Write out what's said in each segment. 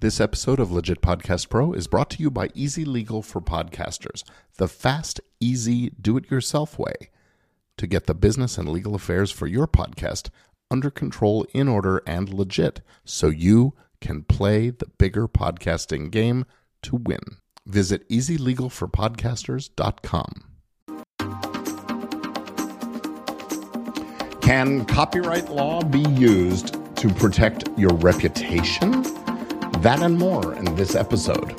This episode of Legit Podcast Pro is brought to you by Easy Legal for Podcasters, the fast, easy, do it yourself way to get the business and legal affairs for your podcast under control, in order, and legit so you can play the bigger podcasting game to win. Visit easylegalforpodcasters.com. Can copyright law be used to protect your reputation? That and more in this episode.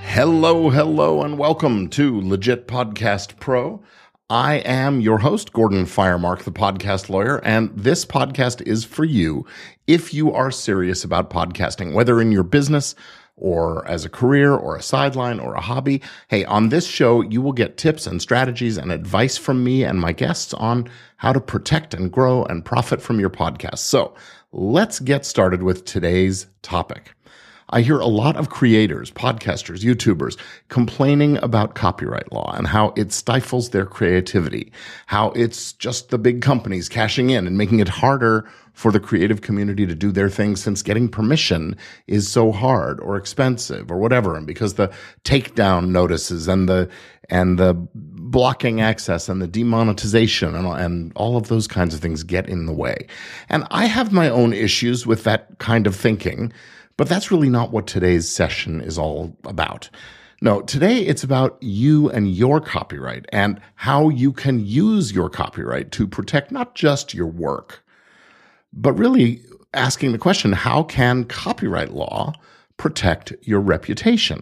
Hello, hello, and welcome to Legit Podcast Pro. I am your host, Gordon Firemark, the podcast lawyer, and this podcast is for you if you are serious about podcasting, whether in your business or as a career or a sideline or a hobby. Hey, on this show, you will get tips and strategies and advice from me and my guests on how to protect and grow and profit from your podcast. So let's get started with today's topic. I hear a lot of creators, podcasters, YouTubers complaining about copyright law and how it stifles their creativity, how it's just the big companies cashing in and making it harder for the creative community to do their thing since getting permission is so hard or expensive or whatever. And because the takedown notices and the, and the blocking access and the demonetization and, and all of those kinds of things get in the way. And I have my own issues with that kind of thinking. But that's really not what today's session is all about. No, today it's about you and your copyright and how you can use your copyright to protect not just your work, but really asking the question, how can copyright law protect your reputation?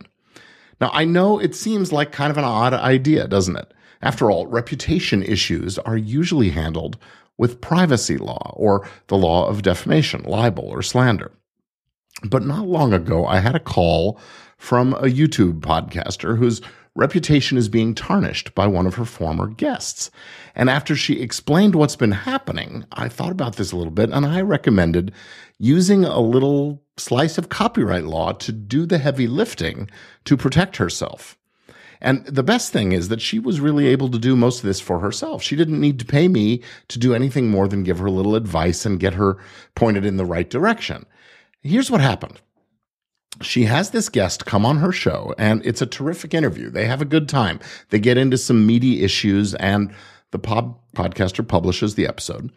Now, I know it seems like kind of an odd idea, doesn't it? After all, reputation issues are usually handled with privacy law or the law of defamation, libel, or slander. But not long ago, I had a call from a YouTube podcaster whose reputation is being tarnished by one of her former guests. And after she explained what's been happening, I thought about this a little bit and I recommended using a little slice of copyright law to do the heavy lifting to protect herself. And the best thing is that she was really able to do most of this for herself. She didn't need to pay me to do anything more than give her a little advice and get her pointed in the right direction. Here's what happened. She has this guest come on her show, and it's a terrific interview. They have a good time. They get into some meaty issues, and the pod- podcaster publishes the episode.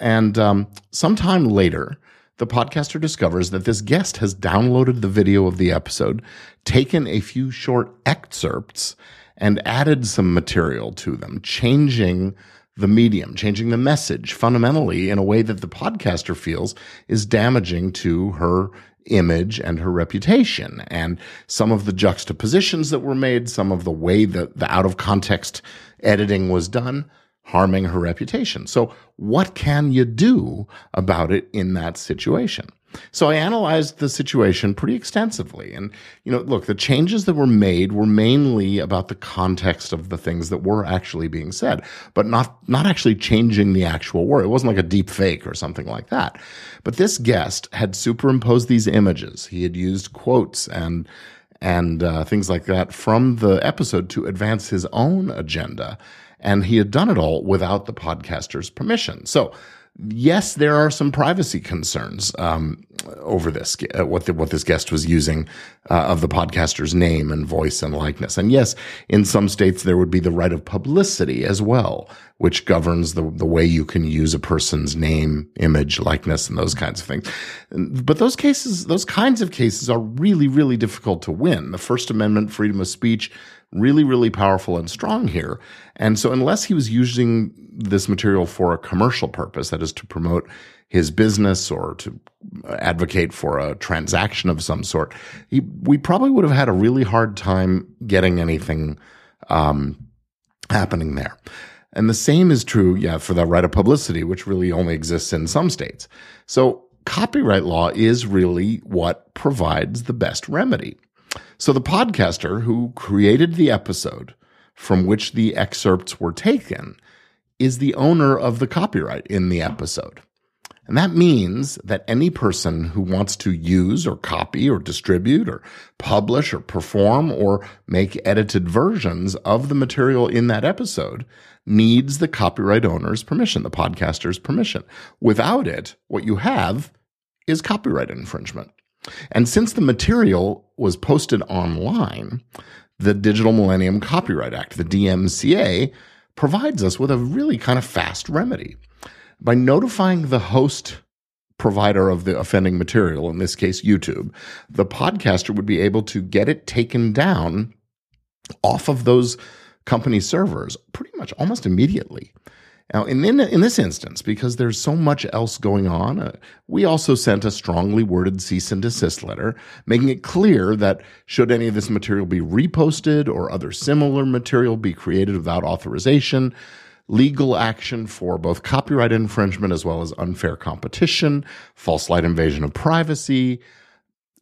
And um, sometime later, the podcaster discovers that this guest has downloaded the video of the episode, taken a few short excerpts, and added some material to them, changing the medium, changing the message fundamentally in a way that the podcaster feels is damaging to her image and her reputation. And some of the juxtapositions that were made, some of the way that the out of context editing was done, harming her reputation. So what can you do about it in that situation? So I analyzed the situation pretty extensively. And, you know, look, the changes that were made were mainly about the context of the things that were actually being said, but not, not actually changing the actual word. It wasn't like a deep fake or something like that. But this guest had superimposed these images. He had used quotes and, and uh, things like that from the episode to advance his own agenda. And he had done it all without the podcaster's permission. So yes, there are some privacy concerns um, over this. Uh, what the, what this guest was using uh, of the podcaster's name and voice and likeness, and yes, in some states there would be the right of publicity as well, which governs the the way you can use a person's name, image, likeness, and those kinds of things. But those cases, those kinds of cases, are really really difficult to win. The First Amendment, freedom of speech really, really powerful and strong here. And so, unless he was using this material for a commercial purpose, that is to promote his business or to advocate for a transaction of some sort, he, we probably would have had a really hard time getting anything um, happening there. And the same is true, yeah, for the right of publicity, which really only exists in some states. So copyright law is really what provides the best remedy. So the podcaster who created the episode from which the excerpts were taken is the owner of the copyright in the episode. And that means that any person who wants to use or copy or distribute or publish or perform or make edited versions of the material in that episode needs the copyright owner's permission, the podcaster's permission. Without it, what you have is copyright infringement. And since the material was posted online, the Digital Millennium Copyright Act, the DMCA, provides us with a really kind of fast remedy by notifying the host provider of the offending material, in this case, YouTube, the podcaster would be able to get it taken down off of those company servers pretty much almost immediately. Now, in, in, in, this instance, because there's so much else going on, uh, we also sent a strongly worded cease and desist letter, making it clear that should any of this material be reposted or other similar material be created without authorization, legal action for both copyright infringement as well as unfair competition, false light invasion of privacy,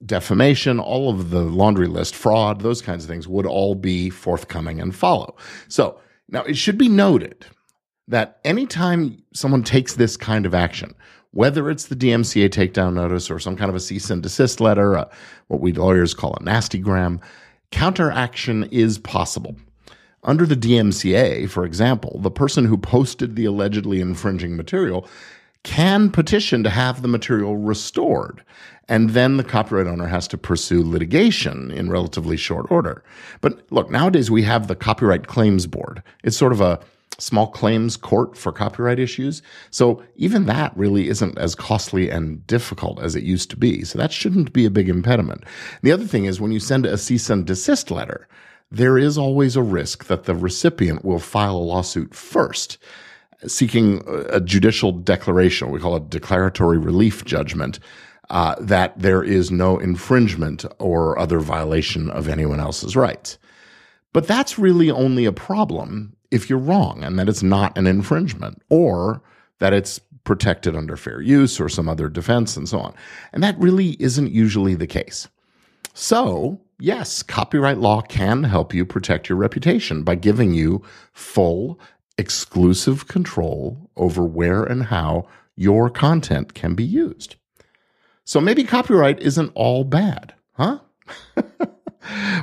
defamation, all of the laundry list, fraud, those kinds of things would all be forthcoming and follow. So now it should be noted that anytime someone takes this kind of action, whether it's the DMCA takedown notice or some kind of a cease and desist letter, uh, what we lawyers call a nastygram, counteraction is possible. Under the DMCA, for example, the person who posted the allegedly infringing material can petition to have the material restored. And then the copyright owner has to pursue litigation in relatively short order. But look, nowadays we have the Copyright Claims Board. It's sort of a small claims court for copyright issues. So even that really isn't as costly and difficult as it used to be. So that shouldn't be a big impediment. The other thing is when you send a cease and desist letter, there is always a risk that the recipient will file a lawsuit first, seeking a judicial declaration, we call it declaratory relief judgment, uh, that there is no infringement or other violation of anyone else's rights. But that's really only a problem if you're wrong and that it's not an infringement or that it's protected under fair use or some other defense and so on. And that really isn't usually the case. So yes, copyright law can help you protect your reputation by giving you full, exclusive control over where and how your content can be used. So maybe copyright isn't all bad, huh?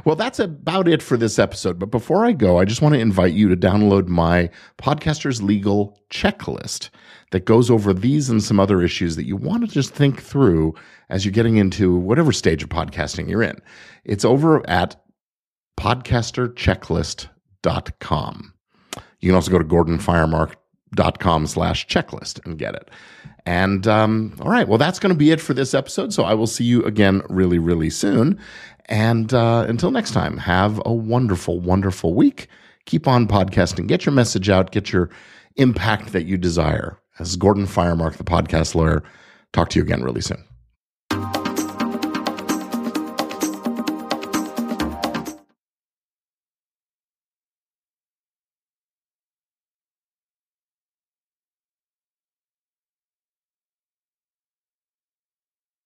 well, that's about it for this episode. But before I go, I just want to invite you to download my Podcaster's Legal Checklist that goes over these and some other issues that you want to just think through as you're getting into whatever stage of podcasting you're in. It's over at podcasterchecklist.com. You can also go to gordonfiremark.com slash checklist and get it. And um, all right, well, that's going to be it for this episode. So I will see you again really, really soon. And uh, until next time, have a wonderful, wonderful week. Keep on podcasting, get your message out, get your impact that you desire. As Gordon Firemark, the podcast lawyer, talk to you again really soon.